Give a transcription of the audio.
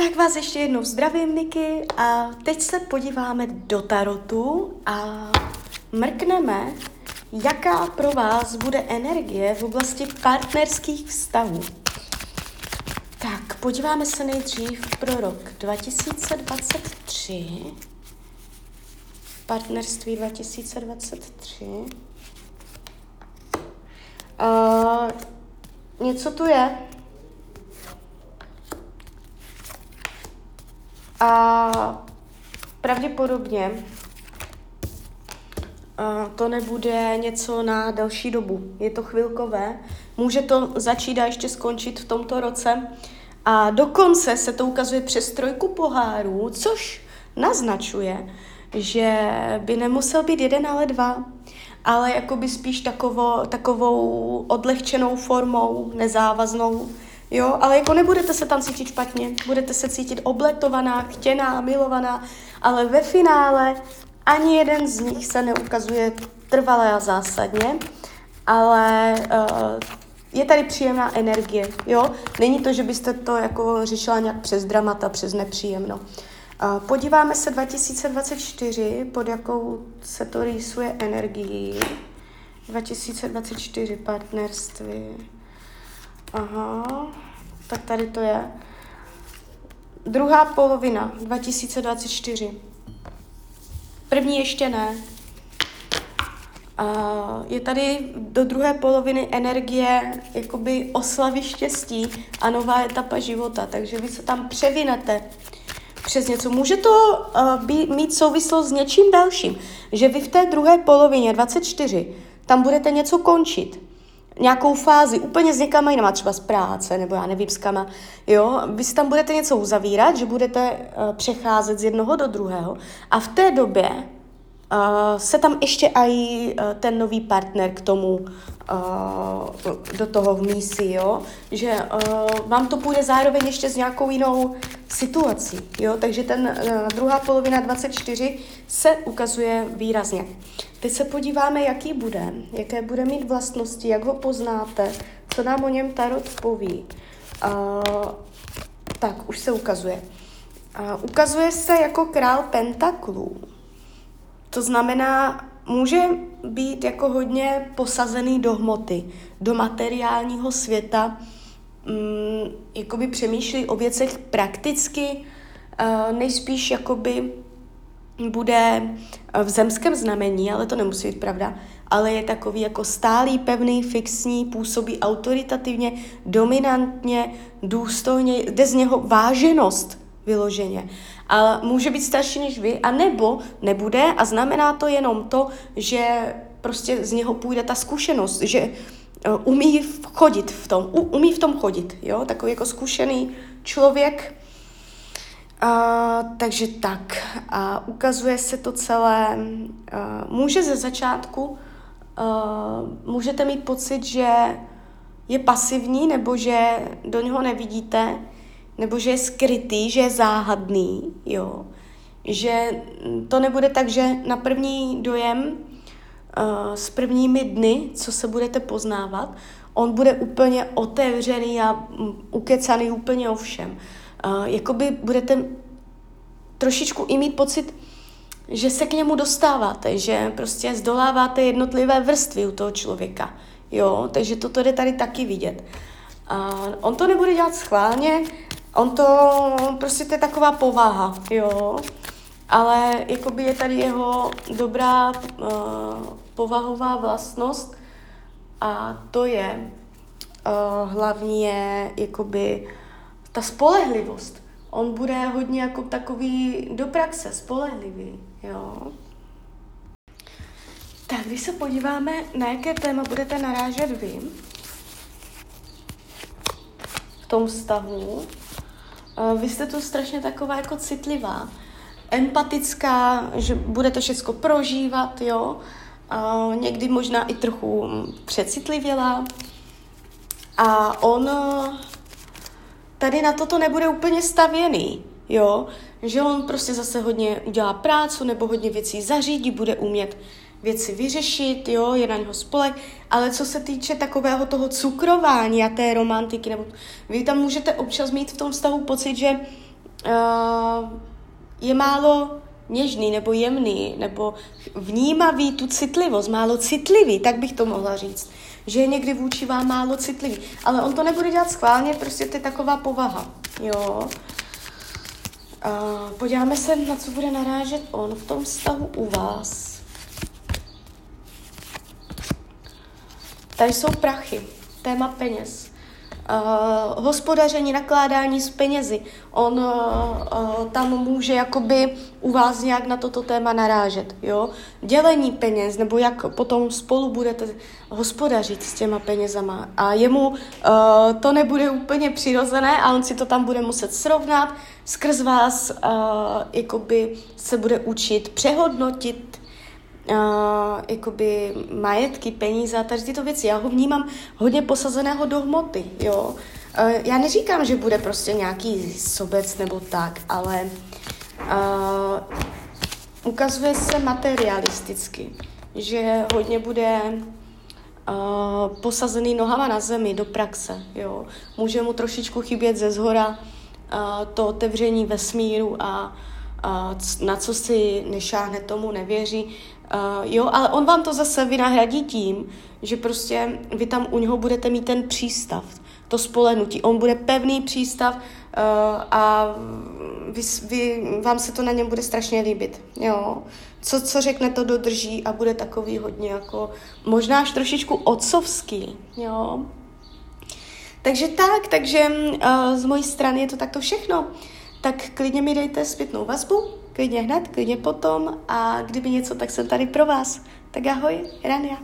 Tak vás ještě jednou zdravím, Niky, a teď se podíváme do tarotu a mrkneme, jaká pro vás bude energie v oblasti partnerských vztahů. Tak, podíváme se nejdřív pro rok 2023. Partnerství 2023. Uh, něco tu je. A pravděpodobně to nebude něco na delší dobu. Je to chvilkové. Může to začít a ještě skončit v tomto roce. A dokonce se to ukazuje přes trojku pohárů, což naznačuje, že by nemusel být jeden, ale dva, ale jakoby spíš takovou, takovou odlehčenou formou, nezávaznou. Jo, ale jako nebudete se tam cítit špatně, budete se cítit obletovaná, chtěná, milovaná, ale ve finále ani jeden z nich se neukazuje trvalé a zásadně, ale uh, je tady příjemná energie, jo? Není to, že byste to jako řešila nějak přes dramata, přes nepříjemno. Uh, podíváme se 2024, pod jakou se to rýsuje energií. 2024 partnerství. Aha, tak tady to je. Druhá polovina 2024. První ještě ne. Je tady do druhé poloviny energie jakoby oslavy štěstí a nová etapa života, takže vy se tam převinete přes něco. Může to uh, být, mít souvislost s něčím dalším, že vy v té druhé polovině 24 tam budete něco končit, nějakou fázi, úplně s někama jinama, třeba z práce, nebo já nevím, s kama, jo, vy si tam budete něco uzavírat, že budete uh, přecházet z jednoho do druhého. A v té době uh, se tam ještě i uh, ten nový partner k tomu do toho vmísí, jo, že uh, vám to půjde zároveň ještě s nějakou jinou situací, jo, takže ten uh, druhá polovina 24 se ukazuje výrazně. Teď se podíváme, jaký bude, jaké bude mít vlastnosti, jak ho poznáte, co nám o něm Tarot poví. Uh, tak, už se ukazuje. Uh, ukazuje se jako král pentaklů. To znamená, může být jako hodně posazený do hmoty, do materiálního světa, mm, jakoby přemýšlí o věcech prakticky, uh, nejspíš jakoby bude v zemském znamení, ale to nemusí být pravda, ale je takový jako stálý, pevný, fixní, působí autoritativně, dominantně, důstojně, jde z něho váženost vyloženě. Ale může být starší než vy, a nebo nebude a znamená to jenom to, že prostě z něho půjde ta zkušenost, že uh, umí chodit v tom, umí v tom chodit, jo, takový jako zkušený člověk, Uh, takže tak, a ukazuje se to celé, uh, může ze začátku, uh, můžete mít pocit, že je pasivní, nebo že do něho nevidíte, nebo že je skrytý, že je záhadný, jo. Že to nebude tak, že na první dojem uh, s prvními dny, co se budete poznávat, on bude úplně otevřený a ukecaný úplně o všem. Uh, jakoby budete trošičku i mít pocit, že se k němu dostáváte, že prostě zdoláváte jednotlivé vrstvy u toho člověka. Jo, takže toto jde tady taky vidět. Uh, on to nebude dělat schválně, on to, prostě to je taková povaha, jo. Ale jakoby je tady jeho dobrá uh, povahová vlastnost a to je uh, hlavně jakoby ta spolehlivost. On bude hodně jako takový do praxe, spolehlivý, jo. Tak, když se podíváme, na jaké téma budete narážet vy v tom vztahu, vy jste tu strašně taková jako citlivá, empatická, že budete všechno prožívat, jo, někdy možná i trochu přecitlivělá. A on tady na toto nebude úplně stavěný, jo, že on prostě zase hodně udělá prácu nebo hodně věcí zařídí, bude umět věci vyřešit, jo, je na něho spolek, ale co se týče takového toho cukrování a té romantiky, nebo vy tam můžete občas mít v tom vztahu pocit, že uh, je málo něžný nebo jemný, nebo vnímavý tu citlivost, málo citlivý, tak bych to mohla říct. Že je někdy vůči vám málo citlivý. Ale on to nebude dělat schválně, prostě to je taková povaha. Jo. Uh, podíváme se, na co bude narážet on v tom vztahu u vás. Tady jsou prachy, téma peněz uh, hospodaření, nakládání s penězi. On uh, uh, tam může jakoby u vás nějak na toto téma narážet, jo. Dělení peněz, nebo jak potom spolu budete hospodařit s těma penězama. A jemu uh, to nebude úplně přirozené a on si to tam bude muset srovnat. Skrz vás uh, jakoby se bude učit přehodnotit uh, jakoby majetky, peníze a tady tyto věci. Já ho vnímám hodně posazeného do hmoty, jo. Uh, já neříkám, že bude prostě nějaký sobec nebo tak, ale uh, ukazuje se materialisticky, že hodně bude uh, posazený nohama na zemi do praxe, jo. Může mu trošičku chybět ze zhora uh, to otevření vesmíru a na co si nešáhne, tomu nevěří. Uh, jo, ale on vám to zase vynahradí tím, že prostě vy tam u něho budete mít ten přístav, to spolenutí. On bude pevný přístav uh, a vy, vy, vám se to na něm bude strašně líbit. Jo. Co, co řekne, to dodrží a bude takový hodně jako možná až trošičku otcovský. Jo. Takže tak, takže uh, z mojí strany je to takto všechno. Tak klidně mi dejte zpětnou vazbu, klidně hned, klidně potom a kdyby něco, tak jsem tady pro vás. Tak ahoj, Rania.